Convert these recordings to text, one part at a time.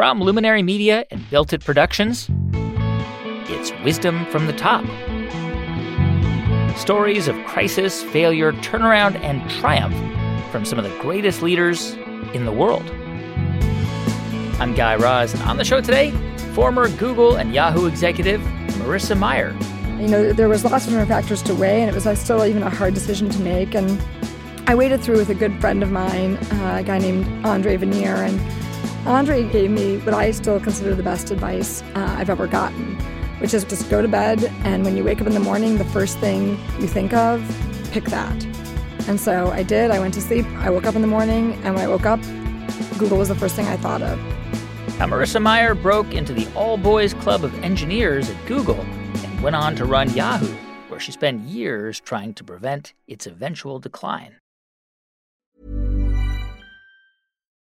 From Luminary Media and Built It Productions, it's Wisdom from the Top. Stories of crisis, failure, turnaround, and triumph from some of the greatest leaders in the world. I'm Guy Raz, and on the show today, former Google and Yahoo executive Marissa Mayer. You know, there was lots of different factors to weigh, and it was still even a hard decision to make. And I waited through with a good friend of mine, uh, a guy named Andre Veneer, and Andre gave me what I still consider the best advice uh, I've ever gotten, which is just go to bed, and when you wake up in the morning, the first thing you think of, pick that. And so I did. I went to sleep. I woke up in the morning, and when I woke up, Google was the first thing I thought of. Now, Marissa Mayer broke into the all boys club of engineers at Google and went on to run Yahoo, where she spent years trying to prevent its eventual decline.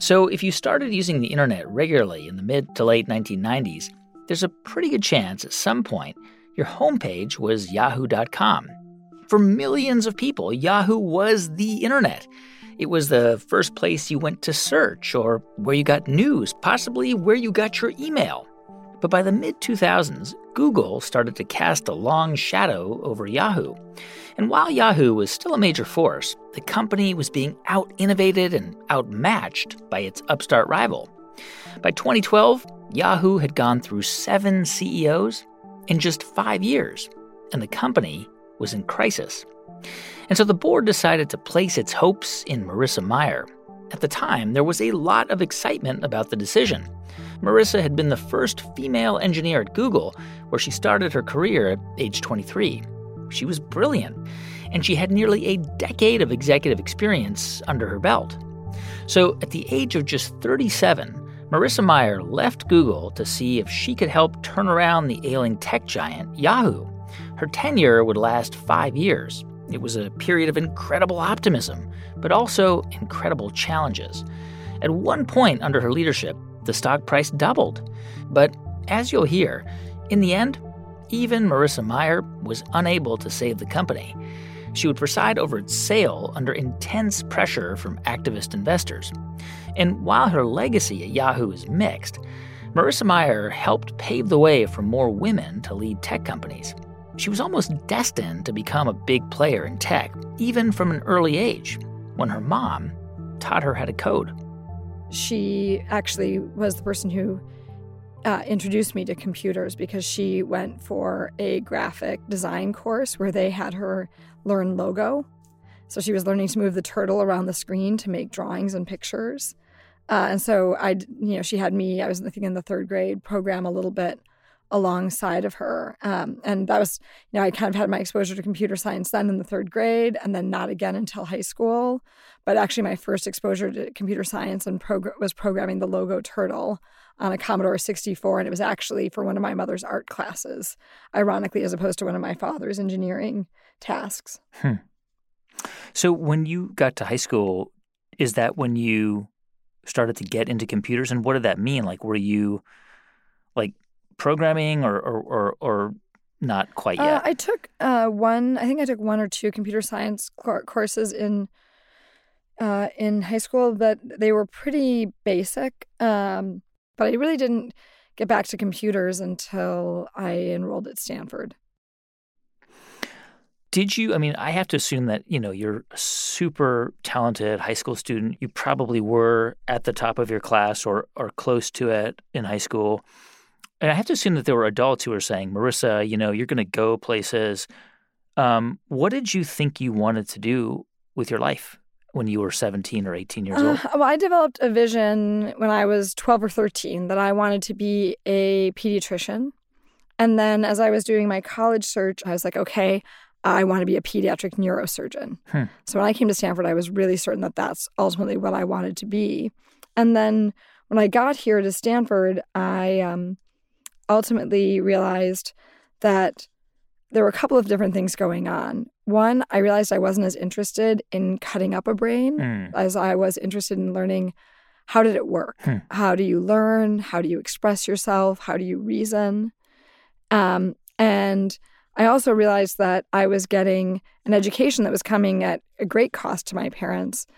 So, if you started using the internet regularly in the mid to late 1990s, there's a pretty good chance at some point your homepage was yahoo.com for millions of people, Yahoo was the internet. It was the first place you went to search or where you got news, possibly where you got your email. But by the mid 2000s, Google started to cast a long shadow over Yahoo. And while Yahoo was still a major force, the company was being out innovated and outmatched by its upstart rival. By 2012, Yahoo had gone through seven CEOs in just five years, and the company was in crisis. And so the board decided to place its hopes in Marissa Mayer. At the time, there was a lot of excitement about the decision. Marissa had been the first female engineer at Google, where she started her career at age 23. She was brilliant, and she had nearly a decade of executive experience under her belt. So, at the age of just 37, Marissa Mayer left Google to see if she could help turn around the ailing tech giant Yahoo. Her tenure would last five years. It was a period of incredible optimism, but also incredible challenges. At one point under her leadership, the stock price doubled. But as you'll hear, in the end, even Marissa Mayer was unable to save the company. She would preside over its sale under intense pressure from activist investors. And while her legacy at Yahoo is mixed, Marissa Mayer helped pave the way for more women to lead tech companies. She was almost destined to become a big player in tech, even from an early age, when her mom taught her how to code. She actually was the person who uh, introduced me to computers because she went for a graphic design course where they had her learn logo. So she was learning to move the turtle around the screen to make drawings and pictures. Uh, and so I, you know, she had me. I was I think in the third grade program a little bit alongside of her. Um, and that was, you know, I kind of had my exposure to computer science then in the third grade and then not again until high school. But actually, my first exposure to computer science and progr- was programming the logo turtle on a Commodore 64. And it was actually for one of my mother's art classes, ironically, as opposed to one of my father's engineering tasks. Hmm. So when you got to high school, is that when you started to get into computers? And what did that mean? Like, were you programming or or or, or not quite uh, yet? Uh, I took uh, one. I think I took one or two computer science courses in uh, in high school, but they were pretty basic. Um, but I really didn't get back to computers until I enrolled at Stanford. did you? I mean, I have to assume that you know you're a super talented high school student. You probably were at the top of your class or or close to it in high school. And I have to assume that there were adults who were saying, "Marissa, you know, you're going to go places." Um, what did you think you wanted to do with your life when you were 17 or 18 years old? Uh, well, I developed a vision when I was 12 or 13 that I wanted to be a pediatrician. And then as I was doing my college search, I was like, okay, I want to be a pediatric neurosurgeon. Hmm. So when I came to Stanford, I was really certain that that's ultimately what I wanted to be. And then when I got here to Stanford, I um, ultimately realized that there were a couple of different things going on. One, I realized I wasn't as interested in cutting up a brain mm. as I was interested in learning how did it work? Hmm. How do you learn? How do you express yourself? How do you reason? Um, and I also realized that I was getting an education that was coming at a great cost to my parents,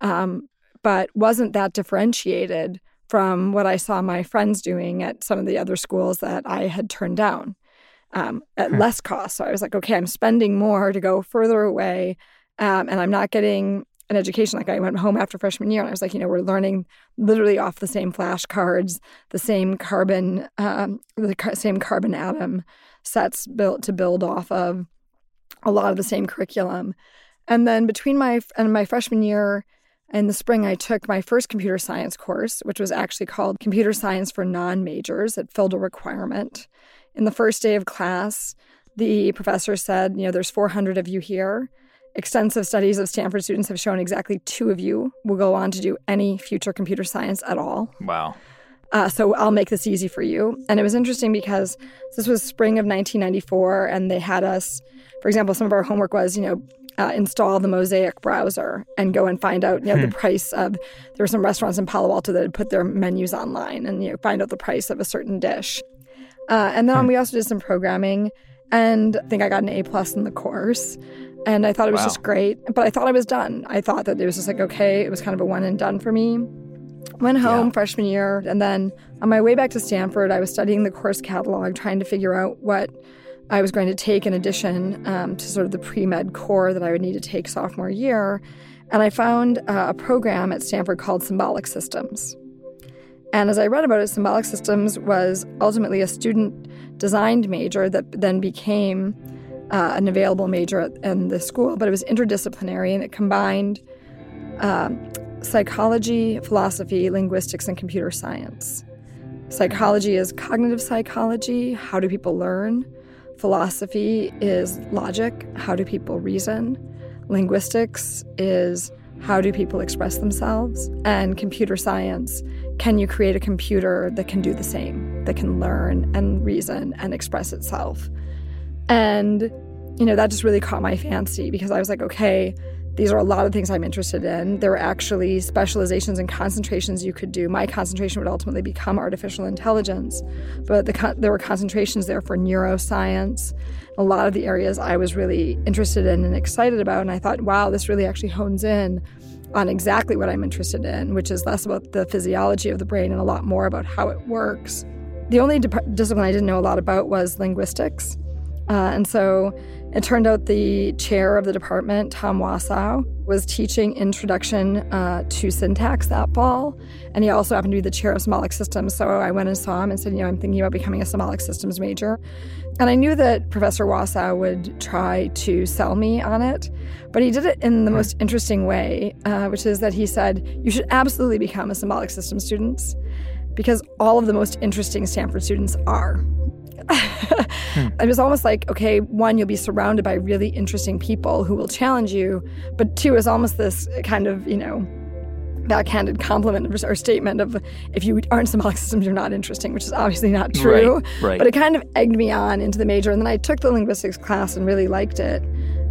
um, but wasn't that differentiated from what I saw my friends doing at some of the other schools that I had turned down um, at hmm. less cost. So I was like, okay, I'm spending more to go further away, um, and I'm not getting an education. Like I went home after freshman year, and I was like, you know, we're learning literally off the same flashcards, the same carbon, um, the ca- same carbon atom sets built to build off of, a lot of the same curriculum. And then between my and my freshman year in the spring, I took my first computer science course, which was actually called Computer Science for Non Majors. It filled a requirement. In the first day of class, the professor said, You know, there's 400 of you here. Extensive studies of Stanford students have shown exactly two of you will go on to do any future computer science at all. Wow. Uh, so I'll make this easy for you. And it was interesting because this was spring of 1994, and they had us, for example, some of our homework was, you know, uh, install the Mosaic browser and go and find out, you know, hmm. the price of. There were some restaurants in Palo Alto that had put their menus online, and you know, find out the price of a certain dish. Uh, and then hmm. we also did some programming, and I think I got an A plus in the course. And I thought it was wow. just great, but I thought I was done. I thought that it was just like okay, it was kind of a one and done for me. Went home yeah. freshman year, and then on my way back to Stanford, I was studying the course catalog, trying to figure out what I was going to take in addition um, to sort of the pre med core that I would need to take sophomore year. And I found uh, a program at Stanford called Symbolic Systems. And as I read about it, symbolic systems was ultimately a student designed major that then became uh, an available major in the school, but it was interdisciplinary and it combined uh, psychology, philosophy, linguistics, and computer science. Psychology is cognitive psychology how do people learn? Philosophy is logic how do people reason? Linguistics is how do people express themselves? And computer science can you create a computer that can do the same, that can learn and reason and express itself? And, you know, that just really caught my fancy because I was like, okay, these are a lot of things I'm interested in. There are actually specializations and concentrations you could do. My concentration would ultimately become artificial intelligence, but the, there were concentrations there for neuroscience, a lot of the areas I was really interested in and excited about. And I thought, wow, this really actually hones in on exactly what I'm interested in, which is less about the physiology of the brain and a lot more about how it works. The only discipline I didn't know a lot about was linguistics. Uh, and so it turned out the chair of the department, Tom Wasow, was teaching introduction uh, to syntax that fall. And he also happened to be the chair of symbolic systems. So I went and saw him and said, you know, I'm thinking about becoming a symbolic systems major. And I knew that Professor Wasow would try to sell me on it, but he did it in the hmm. most interesting way, uh, which is that he said, you should absolutely become a symbolic systems student because all of the most interesting Stanford students are. Hmm. It was almost like, okay, one, you'll be surrounded by really interesting people who will challenge you, but two, is almost this kind of, you know, backhanded compliment or statement of if you aren't symbolic systems, you're not interesting, which is obviously not true. Right, right. But it kind of egged me on into the major. And then I took the linguistics class and really liked it.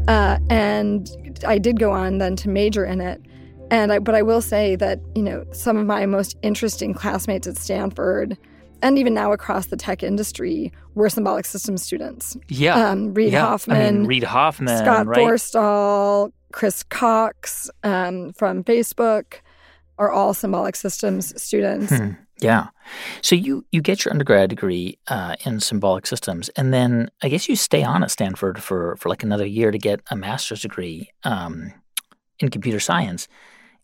Uh, and I did go on then to major in it. And I, but I will say that, you know, some of my most interesting classmates at Stanford and even now across the tech industry were symbolic systems students. Yeah. Um, Reid yeah. Hoffman. I mean, Reid Hoffman. Scott right? Forstall, Chris Cox um, from Facebook are all symbolic systems students. Hmm. Yeah. So you you get your undergrad degree uh, in symbolic systems, and then I guess you stay on at Stanford for for like another year to get a master's degree um, in computer science,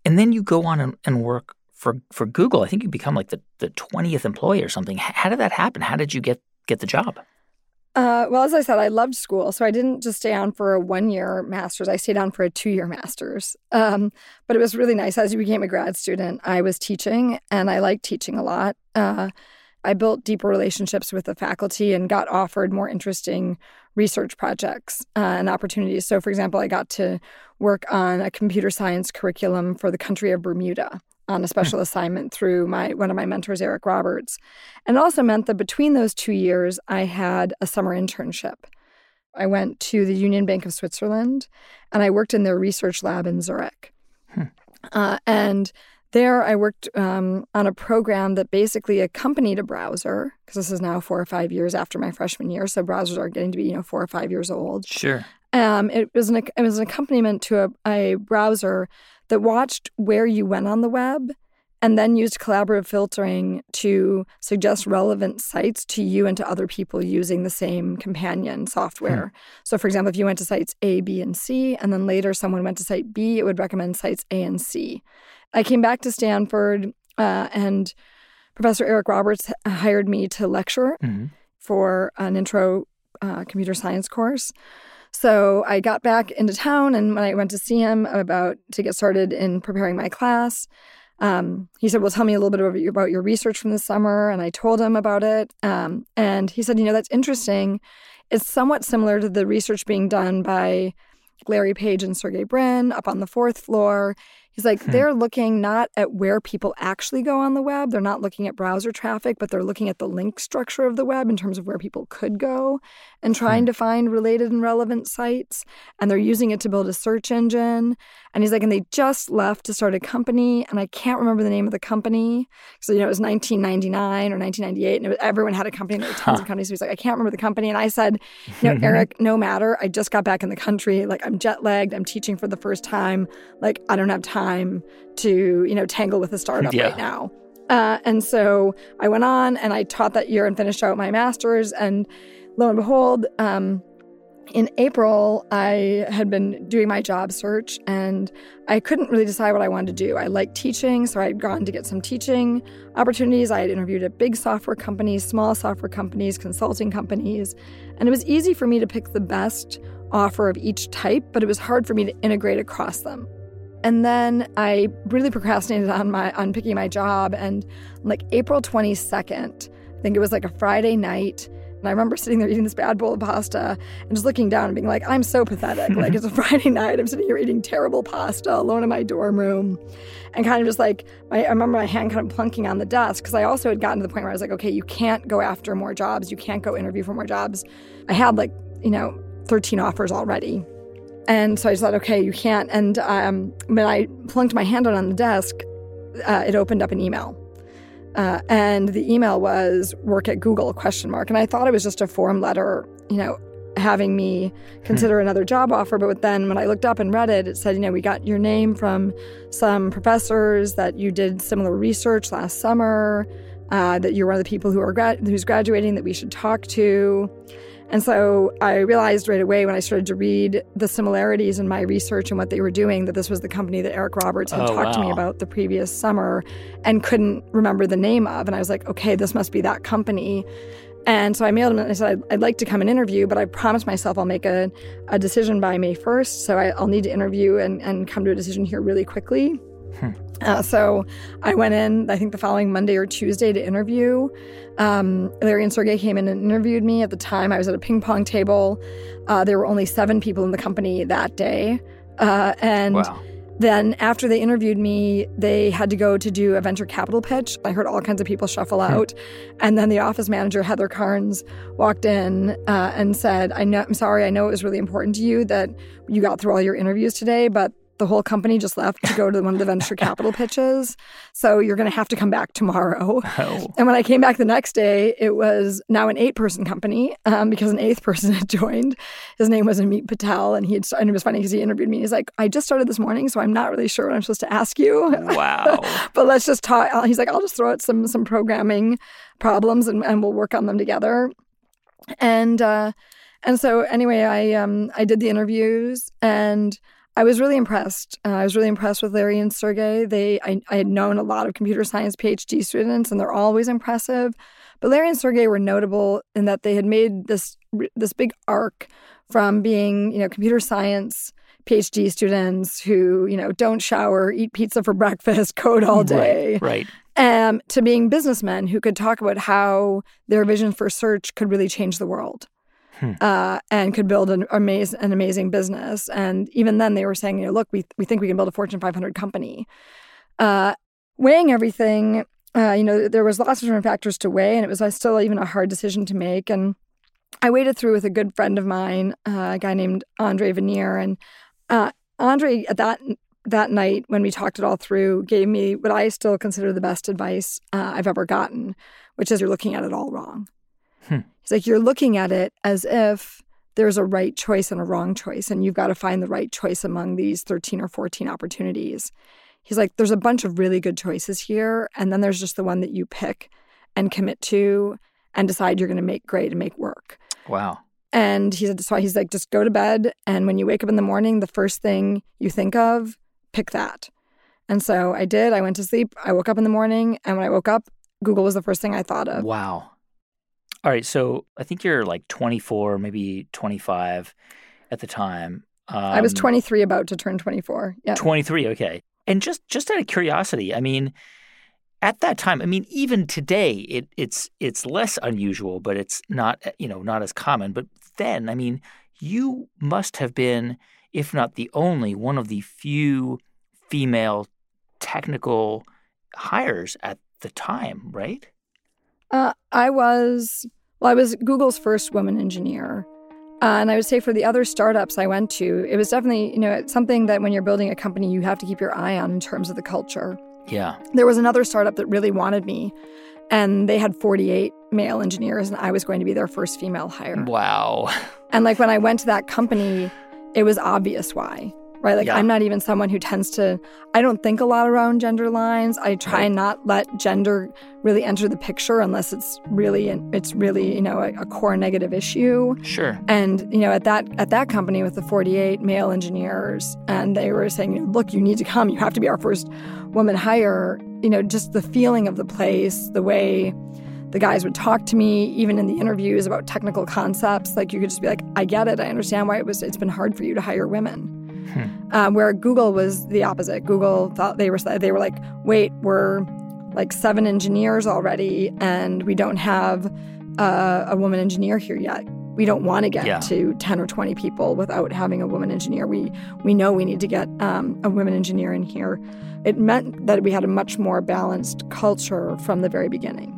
and then you go on and, and, work for for Google. I think you become like the the twentieth employee or something. How did that happen? How did you get get the job? Uh, well, as I said, I loved school, so I didn't just stay on for a one-year master's. I stayed on for a two-year master's. Um, but it was really nice. As you became a grad student, I was teaching, and I liked teaching a lot. Uh, I built deeper relationships with the faculty and got offered more interesting research projects uh, and opportunities. So, for example, I got to work on a computer science curriculum for the country of Bermuda on a hmm. special assignment through my one of my mentors, Eric Roberts. And it also meant that between those two years, I had a summer internship. I went to the Union Bank of Switzerland and I worked in their research lab in Zurich. Hmm. Uh, and there I worked um, on a program that basically accompanied a browser, because this is now four or five years after my freshman year. So browsers are getting to be, you know, four or five years old. Sure. Um, it was an it was an accompaniment to a, a browser that watched where you went on the web and then used collaborative filtering to suggest relevant sites to you and to other people using the same companion software. Hmm. So, for example, if you went to sites A, B, and C, and then later someone went to site B, it would recommend sites A and C. I came back to Stanford, uh, and Professor Eric Roberts hired me to lecture mm-hmm. for an intro uh, computer science course. So I got back into town, and when I went to see him about to get started in preparing my class, um, he said, "Well, tell me a little bit about your, about your research from the summer." And I told him about it, um, and he said, "You know, that's interesting. It's somewhat similar to the research being done by Larry Page and Sergey Brin up on the fourth floor. He's like, hmm. they're looking not at where people actually go on the web. They're not looking at browser traffic, but they're looking at the link structure of the web in terms of where people could go and trying hmm. to find related and relevant sites. And they're using it to build a search engine. And he's like, and they just left to start a company. And I can't remember the name of the company. So, you know, it was 1999 or 1998. And was, everyone had a company. And there were tons huh. of companies. So he's like, I can't remember the company. And I said, you know, Eric, no matter. I just got back in the country. Like, I'm jet lagged. I'm teaching for the first time. Like, I don't have time time to, you know, tangle with a startup yeah. right now. Uh, and so I went on and I taught that year and finished out my master's. And lo and behold, um, in April, I had been doing my job search and I couldn't really decide what I wanted to do. I liked teaching, so I had gone to get some teaching opportunities. I had interviewed at big software companies, small software companies, consulting companies, and it was easy for me to pick the best offer of each type, but it was hard for me to integrate across them. And then I really procrastinated on my on picking my job and like April 22nd, I think it was like a Friday night, and I remember sitting there eating this bad bowl of pasta and just looking down and being like, I'm so pathetic. like it's a Friday night. I'm sitting here eating terrible pasta alone in my dorm room. And kind of just like my, I remember my hand kind of plunking on the desk because I also had gotten to the point where I was like, okay, you can't go after more jobs. You can't go interview for more jobs. I had like, you know, 13 offers already. And so I just thought, okay, you can't. And um, when I plunked my hand on the desk, uh, it opened up an email. Uh, and the email was work at Google question mark. And I thought it was just a form letter, you know, having me consider another job offer. But then when I looked up and read it, it said, you know, we got your name from some professors that you did similar research last summer, uh, that you're one of the people who are gra- who's graduating that we should talk to. And so I realized right away when I started to read the similarities in my research and what they were doing that this was the company that Eric Roberts had oh, talked wow. to me about the previous summer and couldn't remember the name of. And I was like, okay, this must be that company. And so I mailed him and I said, I'd, I'd like to come and interview, but I promised myself I'll make a, a decision by May 1st. So I, will need to interview and, and come to a decision here really quickly. Hmm. Uh, so I went in, I think the following Monday or Tuesday to interview. Um, Larry and Sergey came in and interviewed me. At the time, I was at a ping pong table. Uh, there were only seven people in the company that day. Uh, and wow. then after they interviewed me, they had to go to do a venture capital pitch. I heard all kinds of people shuffle hmm. out. and then the office manager, Heather Cairns, walked in uh, and said, I know, I'm sorry, I know it was really important to you that you got through all your interviews today, but the whole company just left to go to one of the venture capital pitches. So you're going to have to come back tomorrow. Oh. And when I came back the next day, it was now an eight person company um, because an eighth person had joined. His name was Amit Patel. And he had, and it was funny because he interviewed me. He's like, I just started this morning, so I'm not really sure what I'm supposed to ask you. Wow. but let's just talk. He's like, I'll just throw out some, some programming problems and, and we'll work on them together. And, uh, and so anyway, I, um, I did the interviews and I was really impressed. Uh, I was really impressed with Larry and Sergey. They, I, I had known a lot of computer science PhD students, and they're always impressive. But Larry and Sergey were notable in that they had made this this big arc from being, you know, computer science PhD students who, you know, don't shower, eat pizza for breakfast, code all day, right, right. Um, to being businessmen who could talk about how their vision for search could really change the world hmm. uh, and could build an, amaz- an amazing business. And even then, they were saying, you know, look, we, we think we can build a Fortune 500 company. Uh, weighing everything, uh, you know, there was lots of different factors to weigh, and it was uh, still even a hard decision to make. And I waited through with a good friend of mine, uh, a guy named Andre Veneer, and uh, Andre at that that night when we talked it all through gave me what I still consider the best advice uh, I've ever gotten, which is you're looking at it all wrong. Hmm. He's like, you're looking at it as if there's a right choice and a wrong choice, and you've got to find the right choice among these 13 or 14 opportunities. He's like, there's a bunch of really good choices here, and then there's just the one that you pick and commit to and decide you're going to make great and make work. Wow. And he said, so he's like, just go to bed. And when you wake up in the morning, the first thing you think of, pick that. And so I did. I went to sleep. I woke up in the morning. And when I woke up, Google was the first thing I thought of. Wow. All right, so I think you're like 24, maybe 25 at the time. Um, I was um, 23, about to turn 24. Yeah, 23. Okay, and just just out of curiosity, I mean, at that time, I mean, even today, it it's it's less unusual, but it's not you know not as common. But then, I mean, you must have been, if not the only, one of the few female technical hires at the time, right? Uh, I was, well, I was Google's first woman engineer. Uh, and I would say for the other startups I went to, it was definitely, you know, something that when you're building a company, you have to keep your eye on in terms of the culture. Yeah. There was another startup that really wanted me, and they had 48 male engineers, and I was going to be their first female hire. Wow. And like when I went to that company, it was obvious why right? Like, yeah. I'm not even someone who tends to, I don't think a lot around gender lines. I try and not let gender really enter the picture unless it's really, it's really, you know, a, a, core negative issue. Sure. And, you know, at that, at that company with the 48 male engineers, and they were saying, look, you need to come, you have to be our first woman hire, you know, just the feeling of the place, the way, the guys would talk to me even in the interviews about technical concepts like you could just be like i get it i understand why it was it's been hard for you to hire women Hmm. Um, where Google was the opposite. Google thought they were they were like, wait, we're like seven engineers already, and we don't have uh, a woman engineer here yet. We don't want to get yeah. to ten or twenty people without having a woman engineer. We we know we need to get um, a woman engineer in here. It meant that we had a much more balanced culture from the very beginning.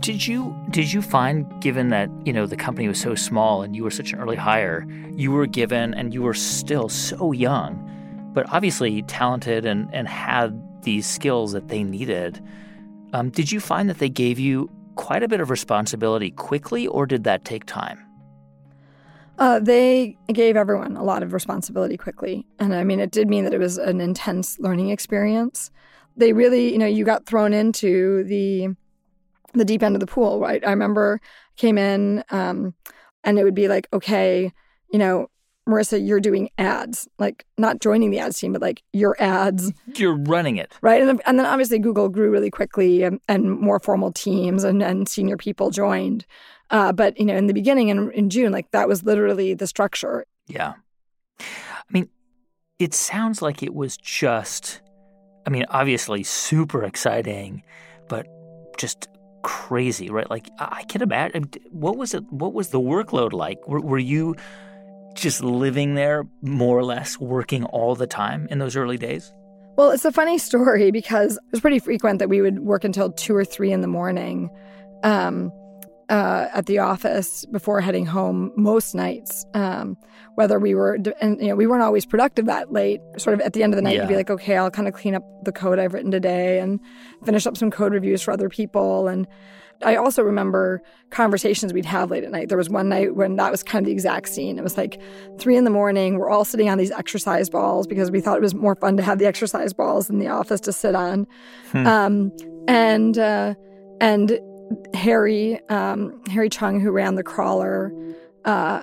Did you did you find, given that you know the company was so small and you were such an early hire, you were given and you were still so young, but obviously talented and and had these skills that they needed. Um, did you find that they gave you quite a bit of responsibility quickly, or did that take time? Uh, they gave everyone a lot of responsibility quickly, and I mean, it did mean that it was an intense learning experience. They really, you know, you got thrown into the the deep end of the pool, right? I remember came in um, and it would be like, okay, you know, Marissa, you're doing ads, like not joining the ads team, but like your ads. You're running it. Right. And, and then obviously Google grew really quickly and, and more formal teams and, and senior people joined. Uh, but, you know, in the beginning in, in June, like that was literally the structure. Yeah. I mean, it sounds like it was just, I mean, obviously super exciting, but just crazy, right? Like I can imagine. What was it? What was the workload like? Were, were you just living there, more or less, working all the time in those early days? Well, it's a funny story because it was pretty frequent that we would work until two or three in the morning. Um, uh, at the office before heading home most nights. Um, whether we were, and you know, we weren't always productive that late. Sort of at the end of the night, yeah. you'd be like, okay, I'll kind of clean up the code I've written today and finish up some code reviews for other people. And I also remember conversations we'd have late at night. There was one night when that was kind of the exact scene. It was like three in the morning. We're all sitting on these exercise balls because we thought it was more fun to have the exercise balls in the office to sit on. Hmm. Um, and uh, and Harry um, Harry Cheung, who ran the crawler, uh,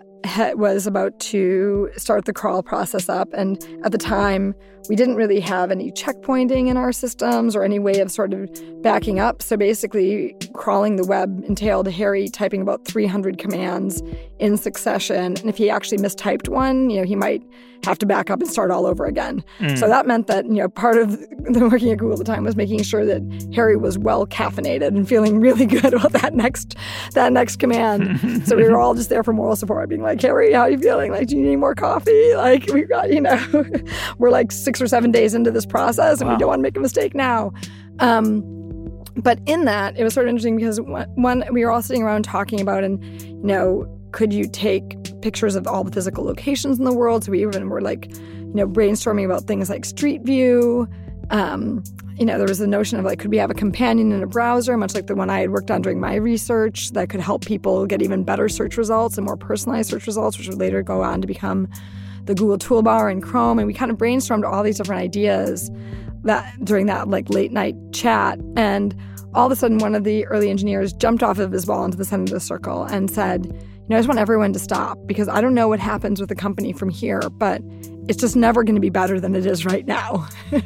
was about to start the crawl process up. And at the time, we didn't really have any checkpointing in our systems or any way of sort of backing up. So basically, crawling the web entailed Harry typing about 300 commands in succession. And if he actually mistyped one, you know, he might have to back up and start all over again. Mm. So that meant that, you know, part of the working at Google at the time was making sure that Harry was well caffeinated and feeling really good about that next that next command. so we were all just there for moral support, being like, Harry, how are you feeling? Like, do you need more coffee? Like, we've got, you know, we're like six or seven days into this process and wow. we don't want to make a mistake now. Um, but in that, it was sort of interesting because one, we were all sitting around talking about, and you know, could you take pictures of all the physical locations in the world? So we even were like, you know, brainstorming about things like Street View. Um, you know, there was the notion of like, could we have a companion in a browser, much like the one I had worked on during my research, that could help people get even better search results and more personalized search results, which would later go on to become the Google toolbar and Chrome. And we kind of brainstormed all these different ideas that during that like late night chat. And all of a sudden, one of the early engineers jumped off of his ball into the center of the circle and said, You know, I just want everyone to stop because I don't know what happens with the company from here, but it's just never going to be better than it is right now.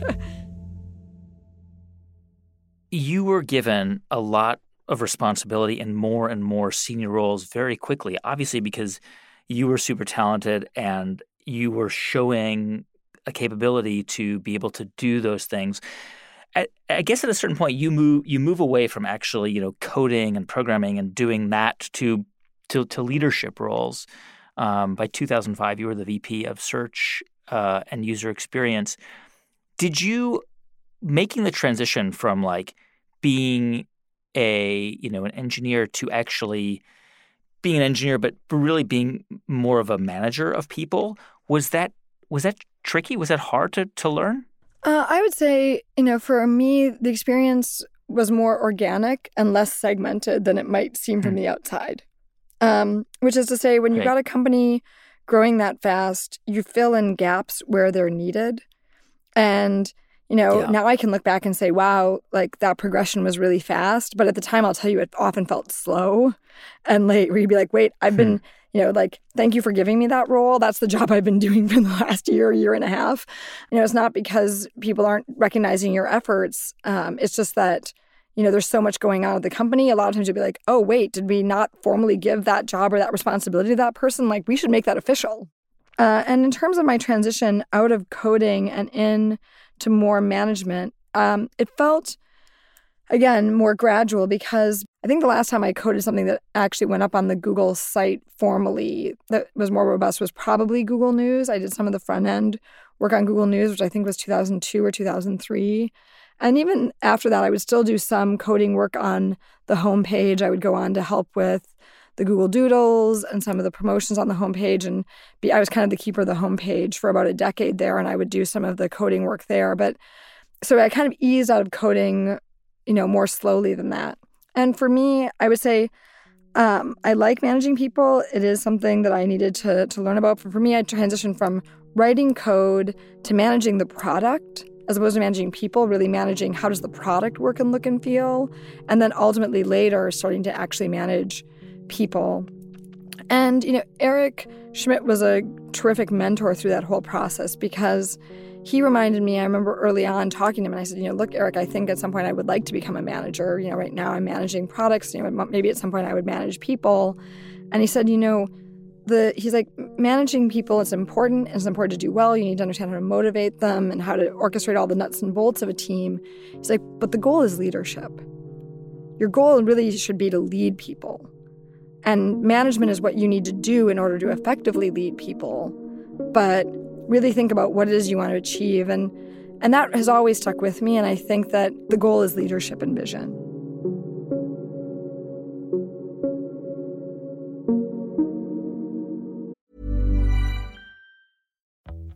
you were given a lot of responsibility and more and more senior roles very quickly, obviously, because you were super talented and you were showing a capability to be able to do those things. I, I guess at a certain point you move you move away from actually you know coding and programming and doing that to to, to leadership roles. Um, by 2005, you were the VP of Search uh, and User Experience. Did you making the transition from like being a you know an engineer to actually being an engineer, but really being more of a manager of people? Was that was that tricky? Was that hard to, to learn? Uh, I would say, you know, for me, the experience was more organic and less segmented than it might seem from mm. the outside. Um, which is to say, when you've got a company growing that fast, you fill in gaps where they're needed. And, you know, yeah. now I can look back and say, wow, like that progression was really fast. But at the time, I'll tell you, it often felt slow and late, where you'd be like, wait, I've hmm. been you know, like, thank you for giving me that role. That's the job I've been doing for the last year, year and a half. You know, it's not because people aren't recognizing your efforts. Um, it's just that, you know, there's so much going on at the company. A lot of times you'll be like, oh, wait, did we not formally give that job or that responsibility to that person? Like, we should make that official. Uh, and in terms of my transition out of coding and in to more management, um, it felt again, more gradual because I think the last time I coded something that actually went up on the Google site formally that was more robust was probably Google News. I did some of the front end work on Google News, which I think was 2002 or 2003. And even after that, I would still do some coding work on the homepage. I would go on to help with the Google Doodles and some of the promotions on the homepage. And be, I was kind of the keeper of the homepage for about a decade there, and I would do some of the coding work there. But so I kind of eased out of coding you know, more slowly than that. And for me, I would say um, I like managing people. It is something that I needed to, to learn about. For, for me, I transitioned from writing code to managing the product as opposed to managing people, really managing how does the product work and look and feel. And then ultimately later starting to actually manage people. And, you know, Eric Schmidt was a terrific mentor through that whole process because he reminded me, I remember early on talking to him, and I said, you know, look, Eric, I think at some point I would like to become a manager. You know, right now I'm managing products. You know, maybe at some point I would manage people. And he said, you know, the he's like managing people is important. And it's important to do well. You need to understand how to motivate them and how to orchestrate all the nuts and bolts of a team. He's like, but the goal is leadership. Your goal really should be to lead people. And management is what you need to do in order to effectively lead people. But really think about what it is you want to achieve and and that has always stuck with me and I think that the goal is leadership and vision.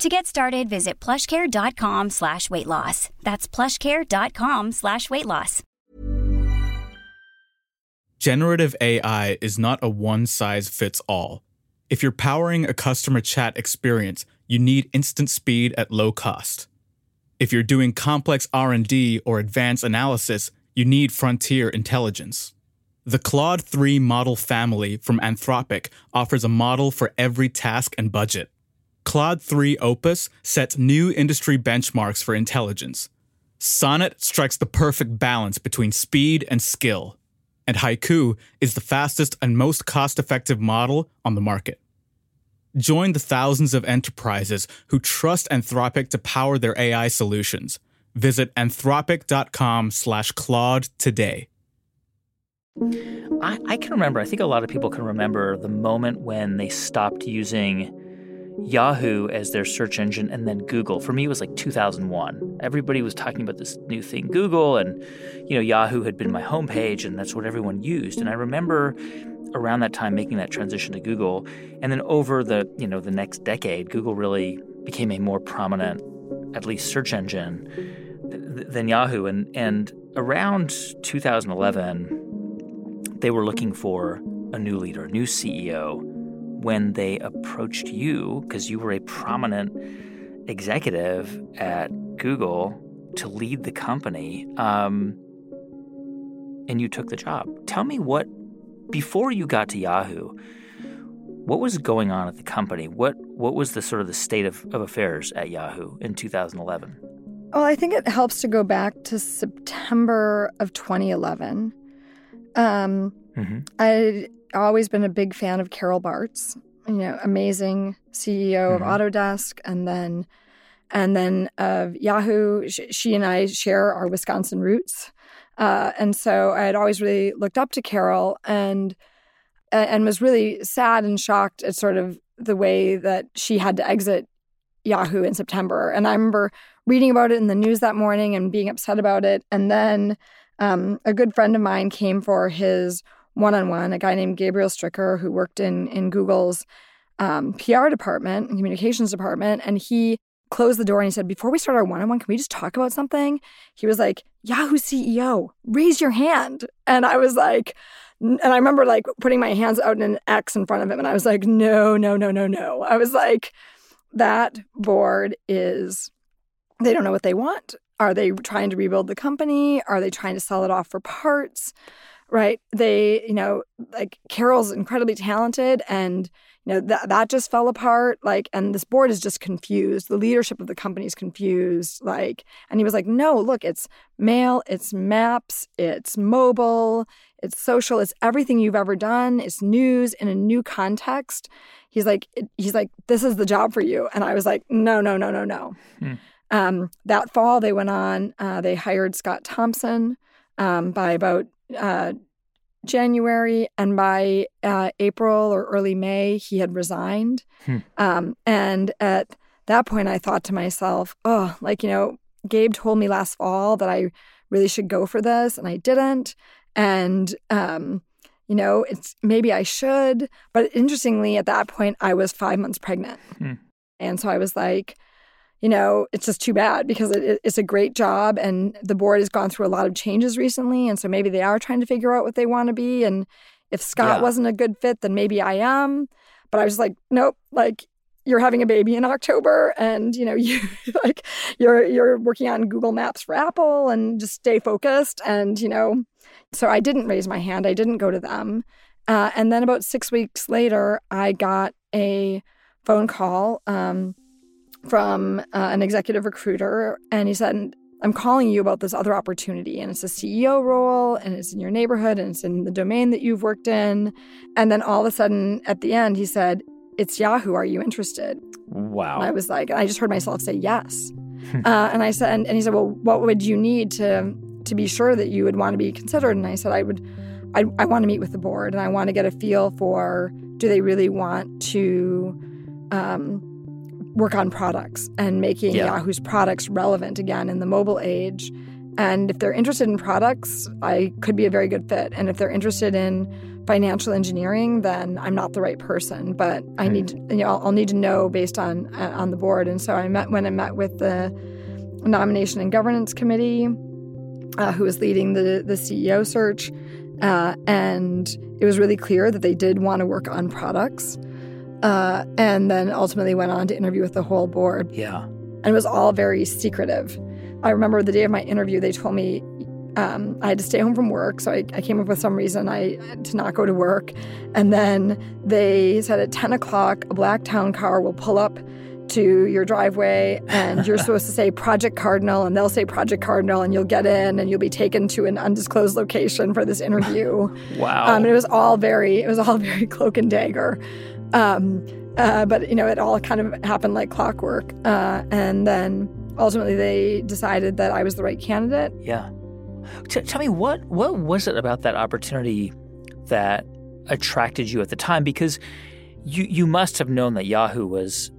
To get started, visit plushcare.com slash weight loss. That's plushcare.com slash weight loss. Generative AI is not a one size fits all. If you're powering a customer chat experience, you need instant speed at low cost. If you're doing complex R&D or advanced analysis, you need frontier intelligence. The Claude 3 model family from Anthropic offers a model for every task and budget. Claude 3 Opus sets new industry benchmarks for intelligence. Sonnet strikes the perfect balance between speed and skill. And Haiku is the fastest and most cost effective model on the market. Join the thousands of enterprises who trust Anthropic to power their AI solutions. Visit anthropic.com slash Claude today. I, I can remember, I think a lot of people can remember the moment when they stopped using Yahoo as their search engine and then Google. For me, it was like 2001. Everybody was talking about this new thing, Google, and you know, Yahoo had been my homepage, and that's what everyone used. And I remember around that time making that transition to Google, and then over the you know the next decade, Google really became a more prominent, at least search engine th- than Yahoo. And and around 2011, they were looking for a new leader, a new CEO when they approached you, because you were a prominent executive at Google to lead the company, um, and you took the job. Tell me what, before you got to Yahoo, what was going on at the company? What what was the sort of the state of, of affairs at Yahoo in 2011? Well, I think it helps to go back to September of 2011. Um, mm-hmm. I always been a big fan of Carol Bartz, you know, amazing CEO mm-hmm. of Autodesk, and then and then of Yahoo. She, she, and I share our Wisconsin roots, uh, and so I had always really looked up to Carol and and was really sad and shocked at sort of the way that she had to exit Yahoo in September. And I remember reading about it in the news that morning and being upset about it. And then um, a good friend of mine came for his one on one, a guy named Gabriel Stricker who worked in in Google's um, PR department communications department, and he closed the door and he said, "Before we start our one on one, can we just talk about something?" He was like, "Yahoo CEO, raise your hand," and I was like. And I remember like putting my hands out in an X in front of him, and I was like, no, no, no, no, no. I was like, that board is, they don't know what they want. Are they trying to rebuild the company? Are they trying to sell it off for parts? Right? They, you know, like Carol's incredibly talented and you know that that just fell apart like and this board is just confused the leadership of the company is confused like and he was like no look it's mail it's maps it's mobile it's social it's everything you've ever done it's news in a new context he's like he's like this is the job for you and i was like no no no no no hmm. um, that fall they went on uh, they hired scott thompson um, by about uh, January, and by uh, April or early May, he had resigned. Hmm. Um, and at that point, I thought to myself, oh, like, you know, Gabe told me last fall that I really should go for this, and I didn't. And um, you know, it's maybe I should. But interestingly, at that point, I was five months pregnant. Hmm. And so I was like, you know, it's just too bad because it, it's a great job and the board has gone through a lot of changes recently. And so maybe they are trying to figure out what they want to be. And if Scott yeah. wasn't a good fit, then maybe I am. But I was like, nope, like you're having a baby in October and you know you like you're you're working on Google Maps for Apple and just stay focused and you know so I didn't raise my hand. I didn't go to them. Uh, and then about six weeks later, I got a phone call um, from uh, an executive recruiter, and he said, I'm calling you about this other opportunity, and it's a CEO role, and it's in your neighborhood, and it's in the domain that you've worked in. And then all of a sudden, at the end, he said, It's Yahoo. Are you interested? Wow. And I was like, I just heard myself say yes. uh, and I said, and, and he said, Well, what would you need to to be sure that you would want to be considered. And I said, I would, I, I want to meet with the board and I want to get a feel for do they really want to um, work on products and making yeah. Yahoo's products relevant again in the mobile age. And if they're interested in products, I could be a very good fit. And if they're interested in financial engineering, then I'm not the right person. But I need, to, you know, I'll, I'll, need to know based on uh, on the board. And so I met when I met with the nomination and governance committee uh, who was leading the, the CEO search. Uh, and it was really clear that they did want to work on products. Uh, and then ultimately went on to interview with the whole board. Yeah. And it was all very secretive. I remember the day of my interview, they told me um, I had to stay home from work. So I, I, came up with some reason I to not go to work. And then they said at 10 o'clock, a black town car will pull up to your driveway and you're supposed to say Project Cardinal and they'll say Project Cardinal and you'll get in and you'll be taken to an undisclosed location for this interview. wow. Um, and it was all very, it was all very cloak and dagger. Um, uh, but, you know, it all kind of happened like clockwork. Uh, and then ultimately they decided that I was the right candidate. Yeah. T- tell me, what, what was it about that opportunity that attracted you at the time? Because you, you must have known that Yahoo was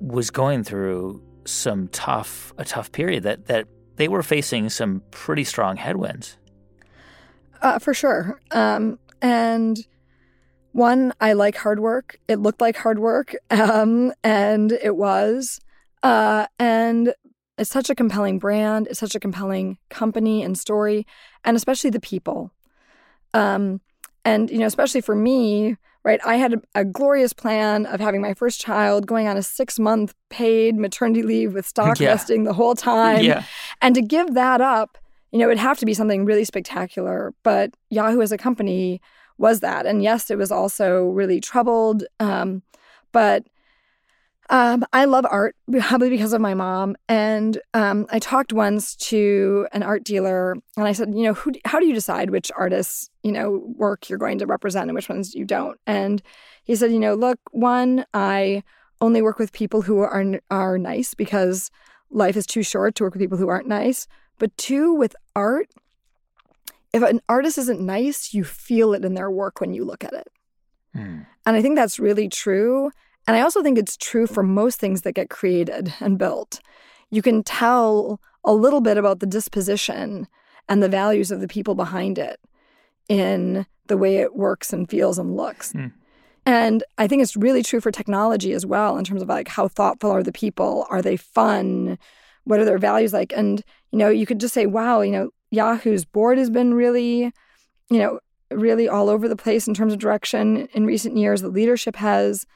was going through some tough a tough period that that they were facing some pretty strong headwinds. Uh, for sure. Um, and one, I like hard work. It looked like hard work, um, and it was. Uh, and it's such a compelling brand. It's such a compelling company and story, and especially the people. Um, and you know, especially for me, right? I had a, a, glorious plan of having my first child, going on a six month paid maternity leave with stock yeah. vesting the whole time. Yeah. And to give that up, you know, it'd have to be something really spectacular. But Yahoo as a company was that. And yes, it was also really troubled. Um, but um, I love art, probably because of my mom. And um, I talked once to an art dealer, and I said, you know, who, how do you decide which artists, you know, work you're going to represent and which ones you don't? And he said, you know, look, one, I only work with people who are are nice because life is too short to work with people who aren't nice. But two, with art, if an artist isn't nice, you feel it in their work when you look at it. Hmm. And I think that's really true. And I also think it's true for most things that get created and built. You can tell a little bit about the disposition and the values of the people behind it in the way it works and feels and looks. Mm. And I think it's really true for technology as well in terms of like how thoughtful are the people? Are they fun? What are their values like? And, you know, you could just say, wow, you know, Yahoo's board has been really, you know, really all over the place in terms of direction in recent years. The leadership has.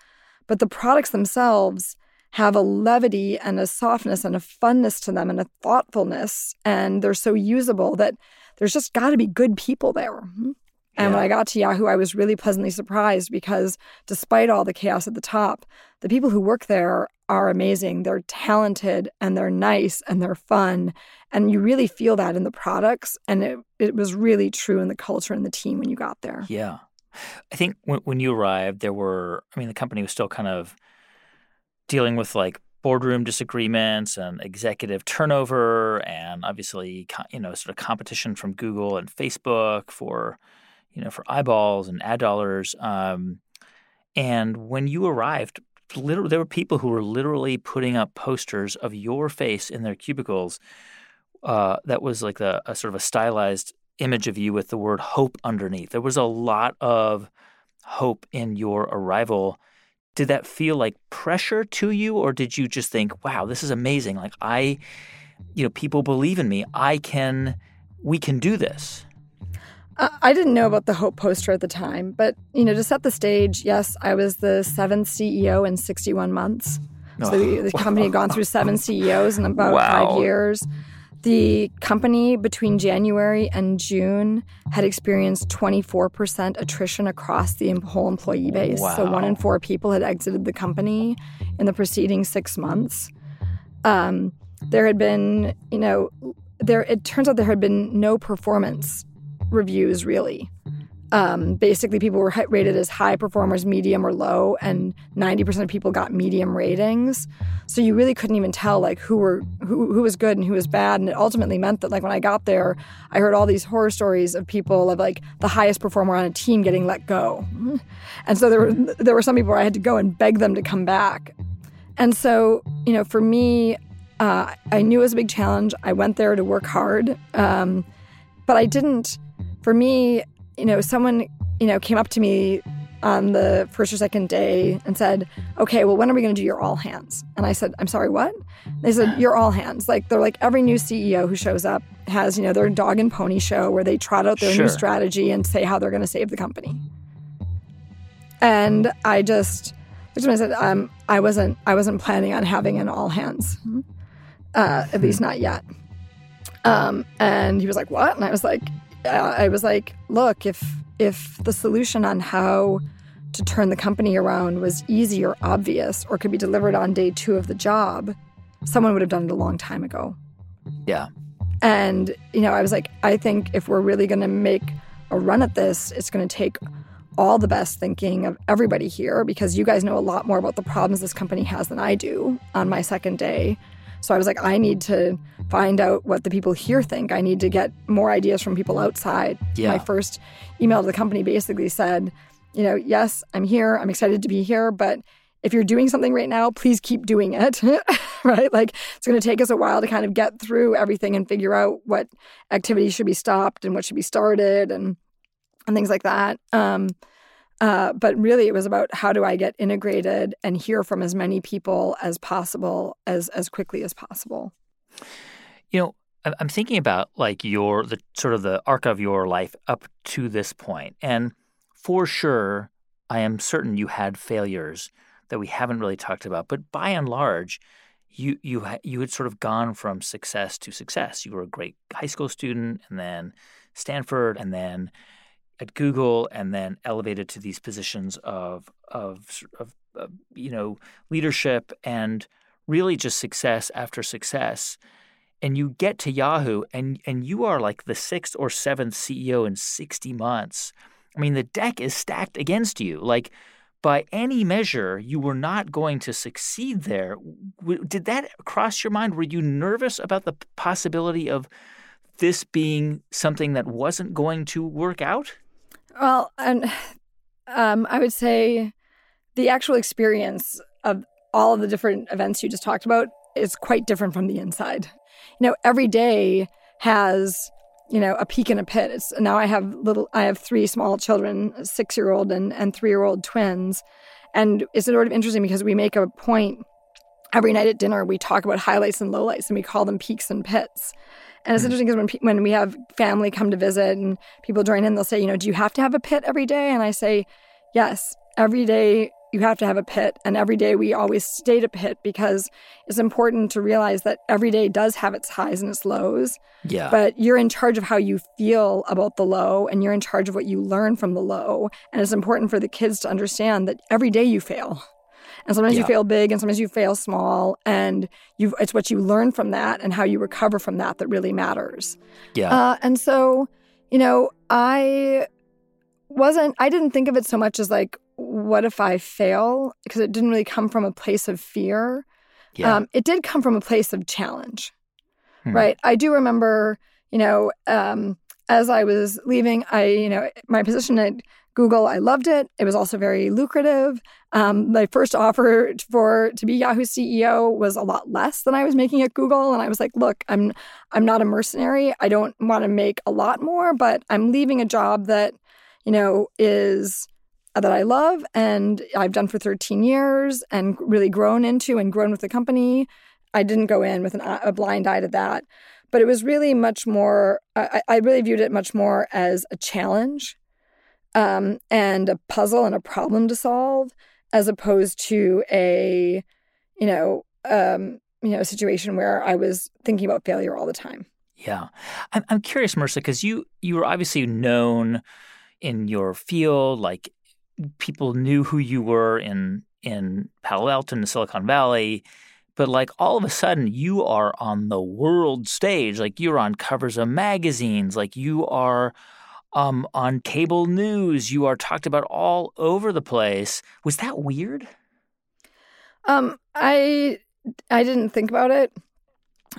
But the products themselves have a levity and a softness and a funness to them and a thoughtfulness. And they're so usable that there's just got to be good people there. Mm-hmm. And yeah. when I got to Yahoo, I was really pleasantly surprised because despite all the chaos at the top, the people who work there are amazing. They're talented and they're nice and they're fun. And you really feel that in the products. And it, it was really true in the culture and the team when you got there. Yeah. I think when, when you arrived, there were, I mean, the company was still kind of dealing with like boardroom disagreements and executive turnover and obviously you know sort of competition from Google and Facebook for you know for eyeballs and ad dollars um, and when you arrived literally, there were people who were literally putting up posters of your face in their cubicles uh, that was like a, a sort of a stylized image of you with the word hope underneath. There was a lot of hope in your arrival. Did that feel like pressure to you, or did you just think, wow, this is amazing? Like, I, you know, people believe in me. I can, we can do this. I didn't know about the Hope poster at the time, but you know, to set the stage, yes, I was the seventh CEO in 61 months. So the, the company had gone through seven CEOs in about Wow. five years. The company between January and June had experienced 24% attrition across the whole employee base. So one in four people had exited the company in the preceding six months. Um, there had been, you know, there. It turns out there had been no performance reviews really. Um, basically, people were rated as high performers, medium, or low, and 90% of people got medium ratings. So you really couldn't even tell like who were who, who was good and who was bad. And it ultimately meant that like when I got there, I heard all these horror stories of people of like the highest performer on a team getting let go. And so there were there were some people where I had to go and beg them to come back. And so you know, for me, uh, I knew it was a big challenge. I went there to work hard, um, but I didn't. For me, you know, someone you know came up to me on the first or second day and said, "Okay, well, when are we going to do your all hands?" And I said, "I'm sorry, what?" They said, "Your all hands." Like they're like every new CEO who shows up has you know their dog and pony show where they trot out their Sure. new strategy and say how they're going to save the company. And I just which and said, um, "I wasn't. I wasn't planning on having an all hands, uh, at least not yet." Um, and he was like, "What?" And I was like, "I was like, look, if if the solution on how to turn the company around was easy or obvious or could be delivered on day two of the job, someone would have done it a long time ago." Yeah. And, you know, I was like, I think if we're really going to make a run at this, it's going to take all the best thinking of everybody here because you guys know a lot more about the problems this company has than I do on my second day. So I was like, I need to find out what the people here think. I need to get more ideas from people outside. Yeah. My first email to the company basically said, you know, yes, I'm here. I'm excited to be here, but if you're doing something right now, please keep doing it. right? Like it's going to take us a while to kind of get through everything and figure out what activities should be stopped and what should be started and and things like that. Um, uh, but really, it was about how do I get integrated and hear from as many people as possible as as quickly as possible. You know, I'm thinking about like your the sort of the arc of your life up to this point, and for sure, I am certain you had failures that we haven't really talked about. But by and large, you you you had sort of gone from success to success. You were a great high school student, and then Stanford, and then at Google, and then elevated to these positions of of of, of you know leadership and really just success after success and you get to Yahoo and and you are like the sixth or seventh CEO in 60 months. I mean, the deck is stacked against you. Like by any measure, you were not going to succeed there. Did that cross your mind? Were you nervous about the possibility of this being something that wasn't going to work out? Well, and um, I would say the actual experience of all of the different events you just talked about is quite different from the inside. You know, every day has you know a peak and a pit. It's, now I have little. I have three small children, six year old and and three year old twins, and it's sort of interesting because we make a point every night at dinner. We talk about highlights and lowlights, and we call them peaks and pits. And it's hmm. interesting because when when we have family come to visit and people join in, they'll say, you know, do you have to have a pit every day? And I say, yes, every day you have to have a pit, and every day we always state a pit because it's important to realize that every day does have its highs and its lows. Yeah. But you're in charge of how you feel about the low, and you're in charge of what you learn from the low. And it's important for the kids to understand that every day you fail. And sometimes you Yeah. fail big and sometimes you fail small. And you it's what you learn from that and how you recover from that that really matters. yeah. Uh, and so, you know, I wasn't, I didn't think of it so much as like, what if I fail? Because it didn't really come from a place of fear. yeah. Um, it did come from a place of challenge, Hmm. right? I do remember, you know, um, as I was leaving, I, you know, my position at Google, I loved it. It was also very lucrative. Um, my first offer for to be Yahoo CEO was a lot less than I was making at Google, and I was like, "Look, I'm I'm not a mercenary. I don't want to make a lot more, but I'm leaving a job that, you know, is that I love and I've done for 13 years and really grown into and grown with the company. I didn't go in with an, a blind eye to that, but it was really much more. I, I really viewed it much more as a challenge um, and a puzzle and a problem to solve, as opposed to a, you know, um, you know, situation where I was thinking about failure all the time. Yeah, I'm I'm curious, Marissa, because you you were obviously known in your field, like people knew who you were in in Palo Alto and Silicon Valley. But like all of a sudden, you are on the world stage. Like you're on covers of magazines. Like you are um, on cable news. You are talked about all over the place. Was that weird? Um, I I didn't think about it.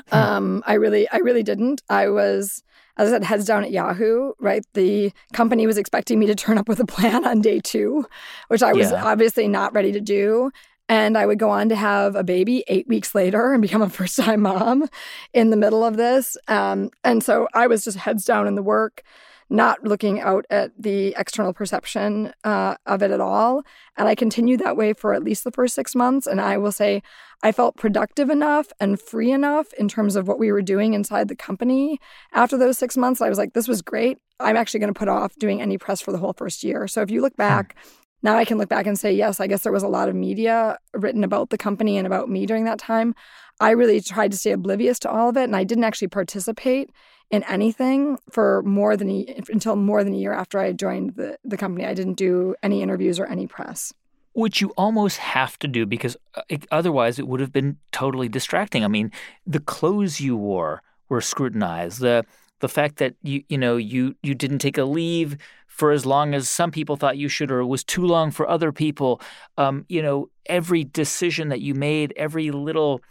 Hmm. Um, I really I really didn't. I was as I said, heads down at Yahoo, right? The company was expecting me to turn up with a plan on day two, which I was yeah. obviously not ready to do. And I would go on to have a baby eight weeks later and become a first time mom in the middle of this. Um, and so I was just heads down in the work not looking out at the external perception uh, of it at all. And I continued that way for at least the first six months. And I will say, I felt productive enough and free enough in terms of what we were doing inside the company. After those six months, I was like, this was great. I'm actually going to put off doing any press for the whole first year. So if you look hmm. back, hmm. now I can look back and say, yes, I guess there was a lot of media written about the company and about me during that time. I really tried to stay oblivious to all of it, and I didn't actually participate in anything for more than a, until more than a year after I joined the, the company. I didn't do any interviews or any press. Which you almost have to do because uh, otherwise it would have been totally distracting. I mean, the clothes you wore were scrutinized. The the fact that you you know you you didn't take a leave for as long as some people thought you should, or it was too long for other people. Um, you know, every decision that you made, every little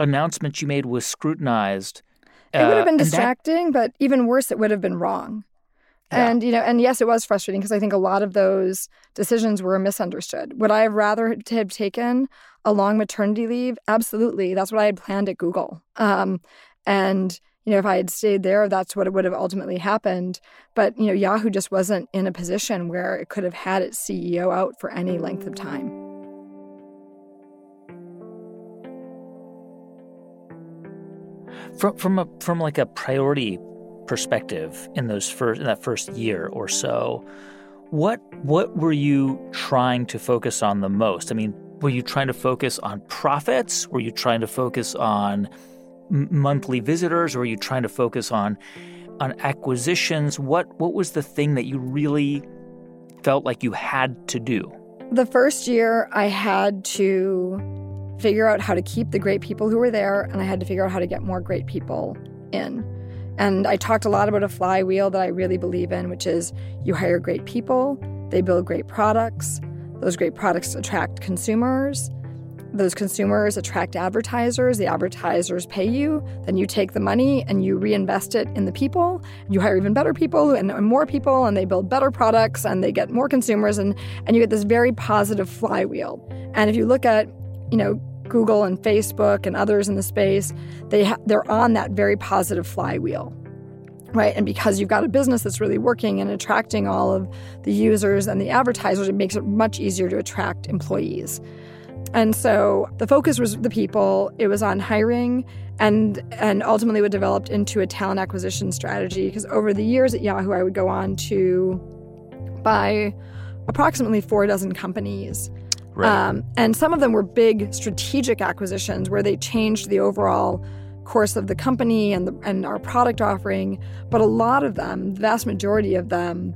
announcement you made was scrutinized. It would have been uh, distracting, that, but even worse, it would have been wrong. Yeah. And you know, and yes, it was frustrating because I think a lot of those decisions were misunderstood. Would I have rather have taken a long maternity leave? Absolutely, that's what I had planned at Google. Um, and you know, if I had stayed there, that's what it would have ultimately happened. But you know, Yahoo just wasn't in a position where it could have had its CEO out for any length of time. From from a from like a priority perspective in those first in that first year or so, what what were you trying to focus on the most? I mean, were you trying to focus on profits? Were you trying to focus on m- monthly visitors? Or were you trying to focus on on acquisitions? What what was the thing that you really felt like you had to do? The first year, I had to figure out how to keep the great people who were there, and I had to figure out how to get more great people in. And I talked a lot about a flywheel that I really believe in, which is you hire great people, they build great products, those great products attract consumers. Those consumers attract advertisers, the advertisers pay you, then you take the money and you reinvest it in the people. You hire even better people and more people, and they build better products and they get more consumers, and, and you get this very positive flywheel. And if you look at, you know, Google and Facebook and others in the space, they ha- they're on that very positive flywheel. Right. And because you've got a business that's really working and attracting all of the users and the advertisers, it makes it much easier to attract employees. And so the focus was the people, it was on hiring and and ultimately what developed into a talent acquisition strategy because over the years at Yahoo I would go on to buy approximately four dozen companies Right. Um, and some of them were big strategic acquisitions where they changed the overall course of the company and the, and our product offering. But a lot of them, the vast majority of them,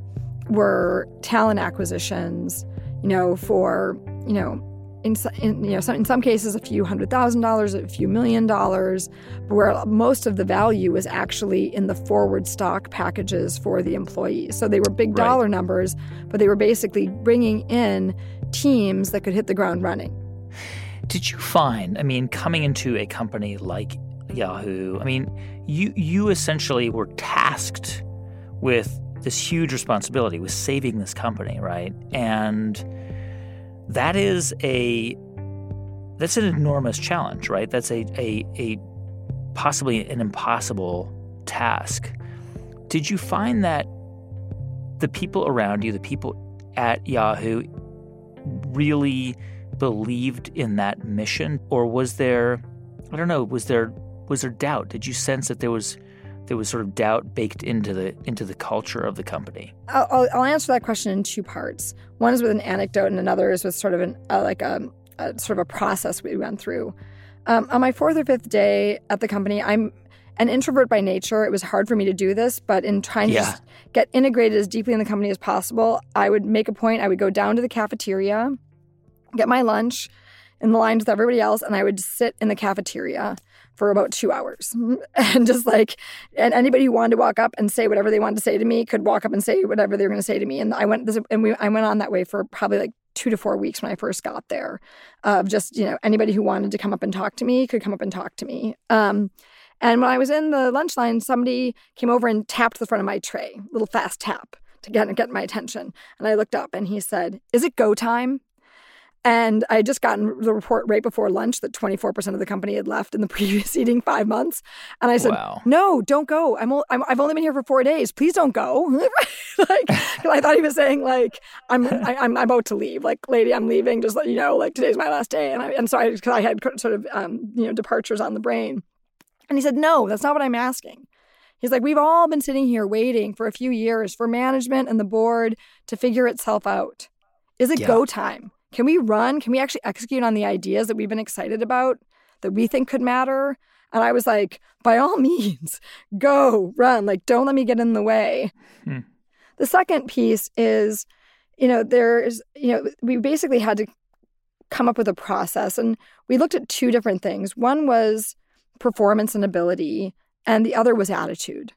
were talent acquisitions. You know, for you know, in, in you know, some, in some cases, a few hundred thousand dollars, a few million dollars, where most of the value was actually in the forward stock packages for the employees. So they were big dollar right. numbers, but they were basically bringing in teams that could hit the ground running. Did you find, I mean, coming into a company like Yahoo, I mean, you you essentially were tasked with this huge responsibility with saving this company, right? And that is a that's an enormous challenge, right? That's a a, a possibly an impossible task. Did you find that the people around you, the people at Yahoo, really believed in that mission, or was there, I don't know, was there was there doubt? Did you sense that there was there was sort of doubt baked into the into the culture of the company? I'll, I'll answer that question in two parts. One is with an anecdote, and another is with sort of an uh, like a, a, sort of a process we went through. Um, on my fourth or fifth day at the company, I'm an introvert by nature. It was hard for me to do this, but in trying yeah. to get integrated as deeply in the company as possible, I would make a point. I would go down to the cafeteria, get my lunch in the line with everybody else, and I would sit in the cafeteria for about two hours. And just like, and anybody who wanted to walk up and say whatever they wanted to say to me could walk up and say whatever they were going to say to me. And I went, this, and we, I went on that way for probably like two to four weeks when I first got there. Of just, you know, anybody who wanted to come up and talk to me could come up and talk to me. Um, and when I was in the lunch line, somebody came over and tapped the front of my tray, little fast tap to get, get my attention. And I looked up and he said, Is it go time? And I had just gotten the report right before lunch that 24% of the company had left in the previous eating five months. And I said, wow. no, don't go. I'm, i have only been here for four days. Please don't go. like, I thought he was saying like, I'm, I, am i am about to leave. Like, lady, I'm leaving. Just let you know, like today's my last day. And I, and so I, cause I had sort of, um, you know, departures on the brain. And he said, no, that's not what I'm asking. He's like, we've all been sitting here waiting for a few years for management and the board to figure itself out. Is it yeah. go time? Can we run? Can we actually execute on the ideas that we've been excited about that we think could matter? And I was like, by all means, go, run. Like, don't let me get in the way. Hmm. The second piece is, you know, there's, you know, we basically had to come up with a process. And we looked at two different things. One was performance and ability, and the other was attitude.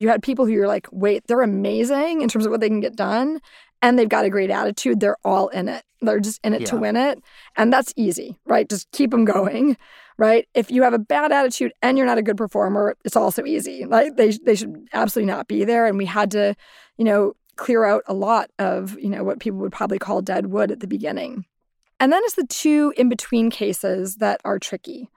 You had people who you're like, wait, they're amazing in terms of what they can get done and they've got a great attitude. They're all in it. They're just in it yeah. to win it. And that's easy, right? Just keep them going, right? If you have a bad attitude and you're not a good performer, it's also easy. Like they, they should absolutely not be there. And we had to, you know, clear out a lot of, you know, what people would probably call dead wood at the beginning. And then it's the two in between cases that are tricky.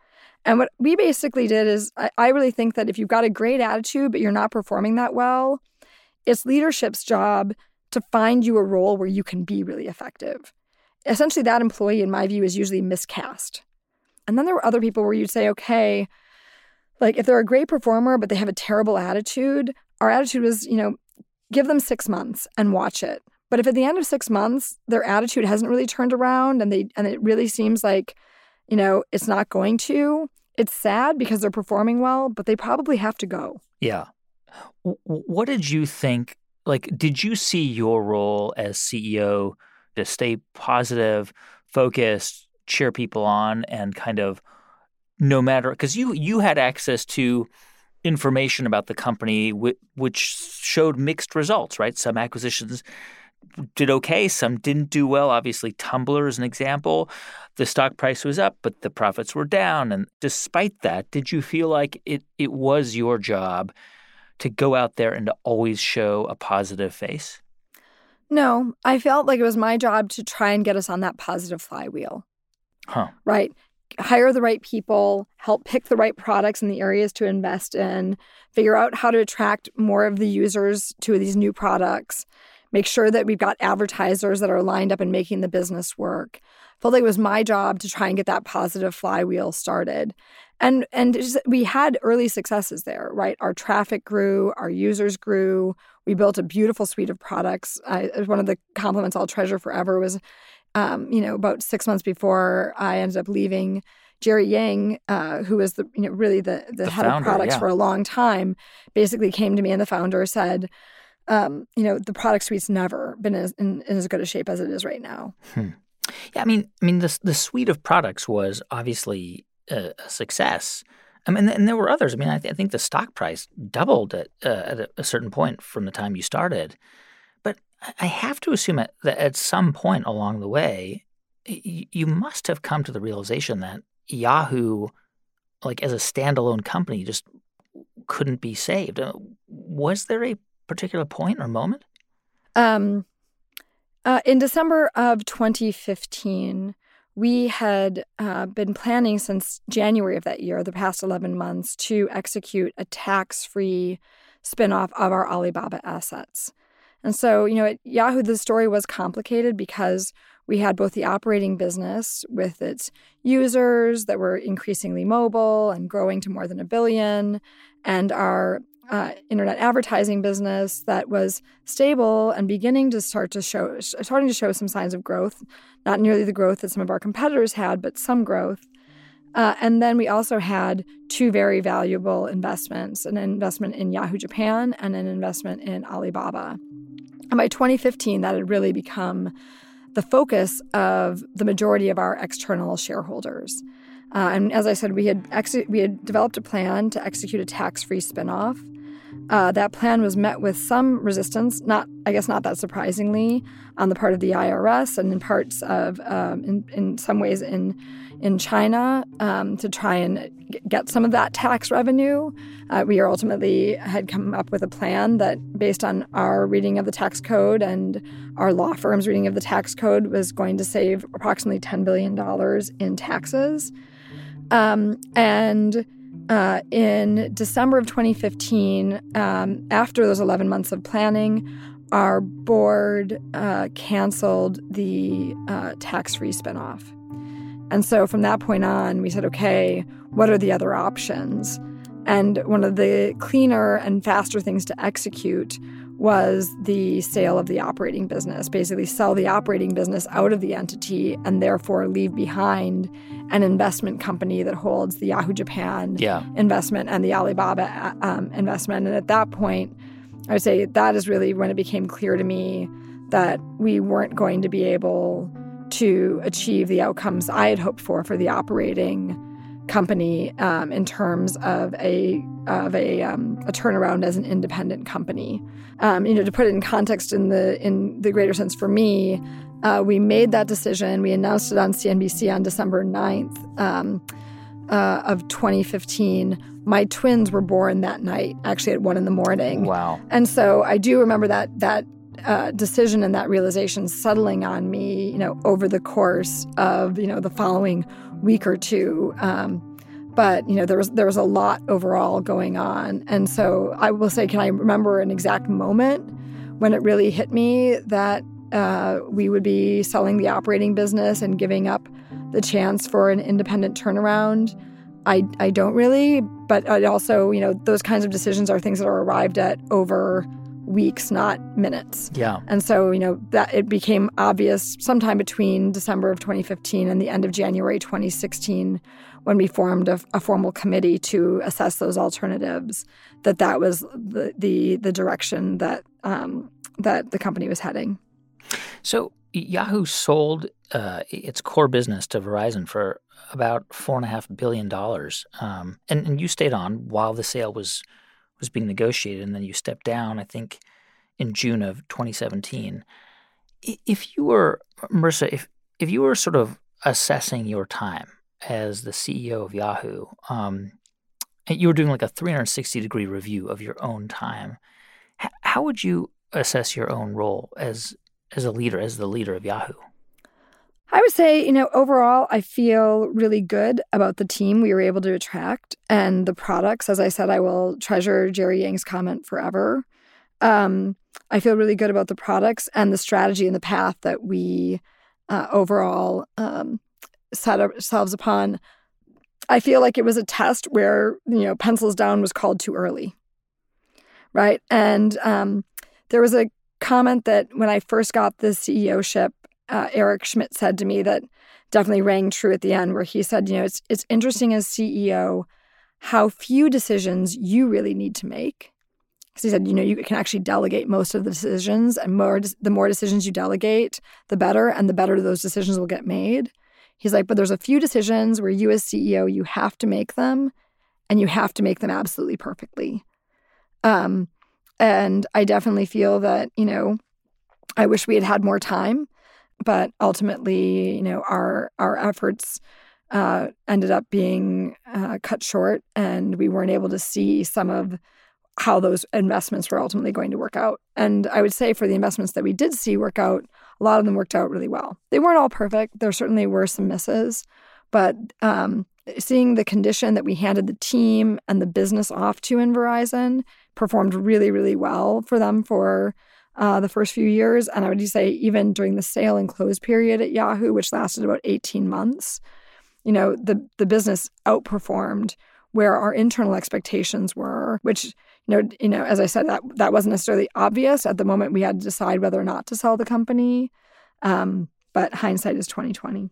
And what we basically did is, I, I really think that if you've got a great attitude, but you're not performing that well, it's leadership's job to find you a role where you can be really effective. Essentially, that employee, in my view, is usually miscast. And then there were other people where you'd say, okay, like if they're a great performer, but they have a terrible attitude, our attitude was, you know, give them six months and watch it. But if at the end of six months their attitude hasn't really turned around and they and it really seems like, you know, it's not going to, it's sad because they're performing well, but they probably have to go. Yeah. What did you think like did you see your role as CEO to stay positive, focused, cheer people on and kind of no matter cuz you you had access to information about the company which showed mixed results, right? Some acquisitions did okay, some didn't do well. Obviously, Tumblr is an example. The stock price was up, but the profits were down. And despite that, did you feel like it, it was your job to go out there and to always show a positive face? No, I felt like it was my job to try and get us on that positive flywheel. Huh. Right. Hire the right people, help pick the right products in the areas to invest in, figure out how to attract more of the users to these new products, make sure that we've got advertisers that are lined up and making the business work. felt like it was my job to try and get that positive flywheel started and and just, we had early successes there right our traffic grew our users grew we built a beautiful suite of products I, one of the compliments i'll treasure forever was um, you know about six months before i ended up leaving jerry yang uh, who was the you know really the, the, the head founder, of products yeah. for a long time basically came to me and the founder said um, you know the product suite's never been as, in, in as good a shape as it is right now hmm. yeah i mean i mean the, the suite of products was obviously a, a success. I mean, and there were others. I mean, I, th- I think the stock price doubled at, uh, at a, a, certain point from the time you started. But I have to assume that at some point along the way, y- you must have come to the realization that Yahoo, like as a standalone company, just couldn't be saved. Uh, was there a particular point or moment? Um, uh, in December of 2015, we had uh, been planning since January of that year, the past 11 months, to execute a tax free spinoff of our Alibaba assets. And so, you know, at Yahoo, the story was complicated because we had both the operating business with its users that were increasingly mobile and growing to more than a billion, and our uh, internet advertising business that was stable and beginning to start to show starting to show some signs of growth, not nearly the growth that some of our competitors had, but some growth. Uh, and then we also had two very valuable investments an investment in Yahoo Japan and an investment in Alibaba. And by 2015, that had really become the focus of the majority of our external shareholders. Uh, and as I said, we had ex- we had developed a plan to execute a tax-free spinoff. Uh, that plan was met with some resistance, not I guess not that surprisingly, on the part of the IRS and in parts of um, in in some ways in in China um, to try and get some of that tax revenue. Uh, we ultimately had come up with a plan that, based on our reading of the tax code and our law firm's reading of the tax code, was going to save approximately $10 billion in taxes. Um, and uh, in December of 2015, um, after those 11 months of planning, our board uh, canceled the uh, tax free spinoff. And so from that point on, we said, okay, what are the other options? And one of the cleaner and faster things to execute was the sale of the operating business, basically sell the operating business out of the entity and therefore leave behind an investment company that holds the Yahoo Japan yeah. investment and the Alibaba um, investment. And at that point, I would say that is really when it became clear to me that we weren't going to be able to achieve the outcomes I had hoped for for the operating company um, in terms of a of a, um, a turnaround as an independent company. Um, you know, to put it in context in the in the greater sense for me, uh, we made that decision. We announced it on CNBC on December 9th um, uh, of 2015. My twins were born that night, actually at one in the morning. Wow! And so I do remember that that uh, decision and that realization settling on me, you know, over the course of you know the following week or two. Um, but you know there was there was a lot overall going on, and so I will say, can I remember an exact moment when it really hit me that uh, we would be selling the operating business and giving up the chance for an independent turnaround? I I don't really, but I also you know those kinds of decisions are things that are arrived at over weeks, not minutes. Yeah. And so, you know, that it became obvious sometime between December of 2015 and the end of January 2016 when we formed a, a formal committee to assess those alternatives that that was the the, the direction that um, that the company was heading. So Yahoo sold uh, its core business to Verizon for about four and a half billion dollars, um, and, and you stayed on while the sale was was being negotiated, and then you stepped down, I think, in June of 2017. If you were, Marissa, if, if you were sort of assessing your time as the CEO of Yahoo, um, you were doing like a 360 degree review of your own time, how would you assess your own role as as a leader, as the leader of Yahoo? I would say, you know, overall, I feel really good about the team we were able to attract and the products. As I said, I will treasure Jerry Yang's comment forever. Um, I feel really good about the products and the strategy and the path that we uh, overall um, set ourselves upon. I feel like it was a test where, you know, pencils down was called too early. Right. And um, there was a comment that when I first got the CEO ship, uh, Eric Schmidt said to me that definitely rang true at the end, where he said, you know, it's it's interesting as CEO how few decisions you really need to make. Because he said, you know, you can actually delegate most of the decisions, and more the more decisions you delegate, the better, and the better those decisions will get made. He's like, but there's a few decisions where you as CEO you have to make them, and you have to make them absolutely perfectly. Um, and I definitely feel that you know, I wish we had had more time but ultimately, you know, our our efforts uh, ended up being uh, cut short, and we weren't able to see some of how those investments were ultimately going to work out. And I would say for the investments that we did see work out, a lot of them worked out really well. They weren't all perfect. There certainly were some misses, but um, seeing the condition that we handed the team and the business off to in Verizon performed really, really well for them for uh, the first few years. And I would say even during the sale and close period at Yahoo, which lasted about 18 months, you know, the the business outperformed where our internal expectations were, which you know, you know, as I said, that that wasn't necessarily obvious at the moment. We had to decide whether or not to sell the company, um, but hindsight is twenty twenty.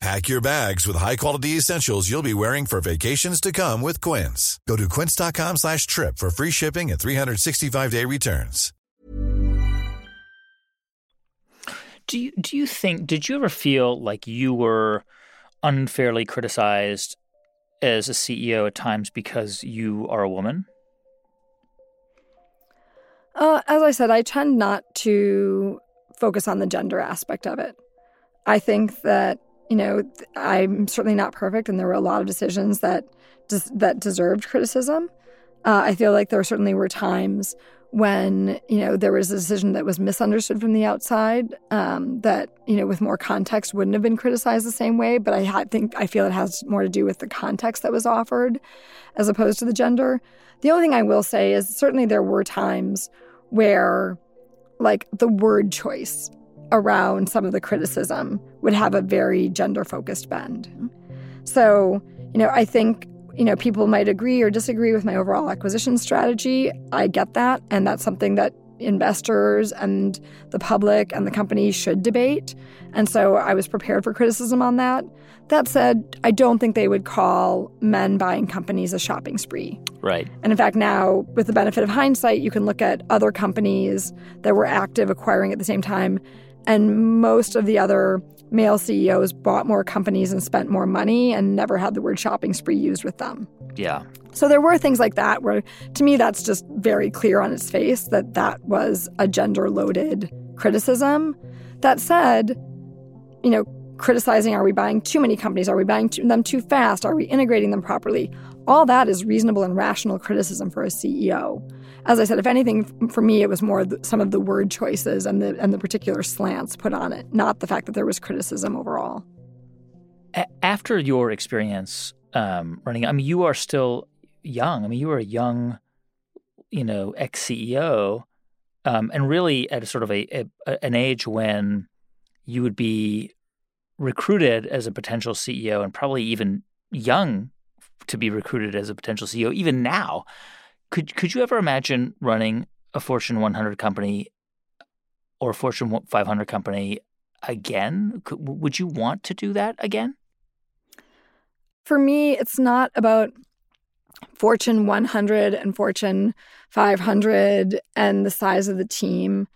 Pack your bags with high-quality essentials you'll be wearing for vacations to come with Quince. Go to quince.com slash trip for free shipping and 365-day returns. Do you, do you think, did you ever feel like you were unfairly criticized as a CEO at times because you are a woman? Uh, as I said, I tend not to focus on the gender aspect of it. I think that you know I'm certainly not perfect, and there were a lot of decisions that that deserved criticism. Uh, I feel like there certainly were times when you know there was a decision that was misunderstood from the outside um, that you know with more context wouldn't have been criticized the same way. But I ha- think I feel it has more to do with the context that was offered as opposed to the gender. The only thing I will say is certainly there were times where like the word choice around some of the criticism would have a very gender focused bend. So, you know, I think, you know, people might agree or disagree with my overall acquisition strategy. I get that. And that's something that investors and the public and the company should debate. And so I was prepared for criticism on that. That said, I don't think they would call men buying companies a shopping spree. Right. And in fact, now with the benefit of hindsight, you can look at other companies that were active acquiring at the same time. And most of the other male CEOs bought more companies and spent more money and never had the word shopping spree used with them. Yeah. So there were things like that where, to me, that's just very clear on its face that that was a gender loaded criticism. That said, you know, criticizing are we buying too many companies? Are we buying them too fast? Are we integrating them properly? All that is reasonable and rational criticism for a CEO. As I said, if anything, for me, it was more some of the word choices and the and the particular slants put on it, not the fact that there was criticism overall. After your experience um, running, I mean, you are still young. I mean, you were a young, you know, ex CEO, um, and really at a sort of a, a an age when you would be recruited as a potential CEO and probably even young to be recruited as a potential CEO even now. Could could you ever imagine running a Fortune 100 company or Fortune 500 company again? Could, would you want to do that again? For me, it's not about Fortune 100 and Fortune 500 and the size of the team,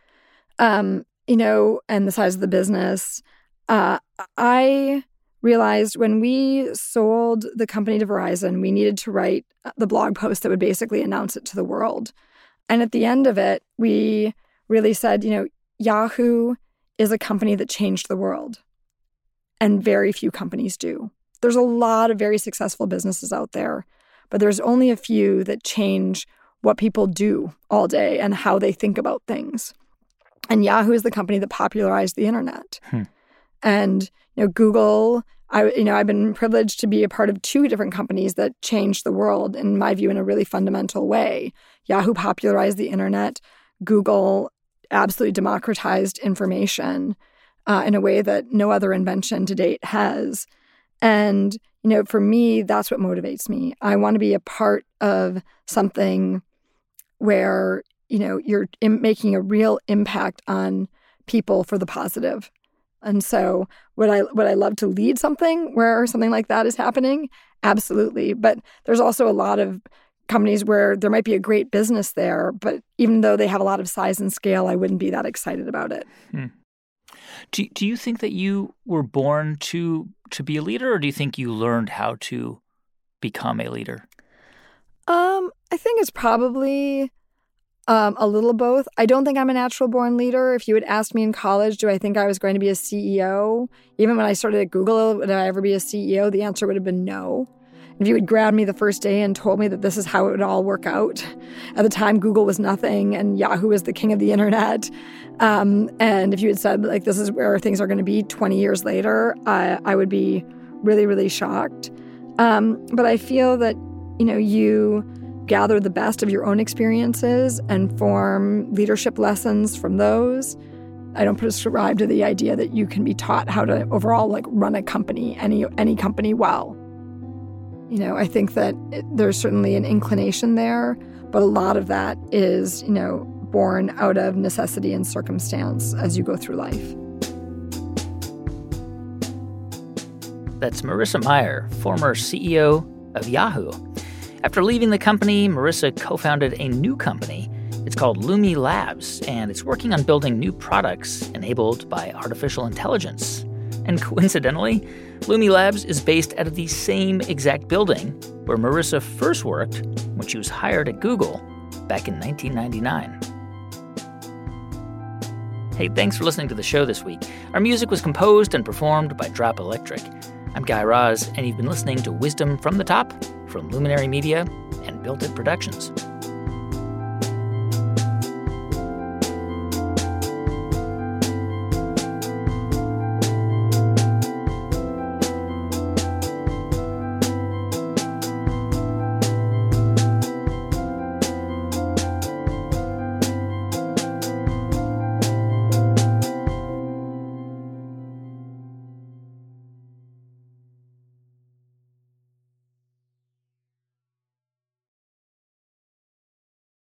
um, you know, and the size of the business. Uh, I realized when we sold the company to Verizon, we needed to write the blog post that would basically announce it to the world. And at the end of it, we really said, you know, Yahoo is a company that changed the world. And very few companies do. There's a lot of very successful businesses out there, but there's only a few that change what people do all day and how they think about things. And Yahoo is the company that popularized the internet. Hmm. And you know, Google, I you know, I've been privileged to be a part of two different companies that changed the world, in my view, in a really fundamental way. Yahoo popularized the internet. Google absolutely democratized information uh, in a way that no other invention to date has. And you know, for me, that's what motivates me. I want to be a part of something where you know you're making a real impact on people for the positive and so would I would I love to lead something where something like that is happening? Absolutely. But there's also a lot of companies where there might be a great business there, but even though they have a lot of size and scale, I wouldn't be that excited about it. Hmm. Do, do you think that you were born to to be a leader, or do you think you learned how to become a leader? Um, I think it's probably um, a little both. I don't think I'm a natural born leader. If you had asked me in college, do I think I was going to be a CEO? Even when I started at Google, would I ever be a CEO? The answer would have been no. If you had grabbed me the first day and told me that this is how it would all work out, at the time Google was nothing and Yahoo was the king of the internet, um, and if you had said like this is where things are going to be 20 years later, I, I would be really really shocked. Um, but I feel that you know you gather the best of your own experiences and form leadership lessons from those. I don't prescribe to the idea that you can be taught how to overall like run a company, any any company well. You know, I think that it, there's certainly an inclination there, but a lot of that is, you know, born out of necessity and circumstance as you go through life. That's Marissa Mayer, former CEO of Yahoo. After leaving the company, Marissa co founded a new company. It's called Lumi Labs, and it's working on building new products enabled by artificial intelligence. And coincidentally, Lumi Labs is based out of the same exact building where Marissa first worked when she was hired at Google back in 1999. Hey, thanks for listening to the show this week. Our music was composed and performed by Drop Electric. I'm Guy Raz, and you've been listening to Wisdom from the Top from Luminary Media and Built It Productions.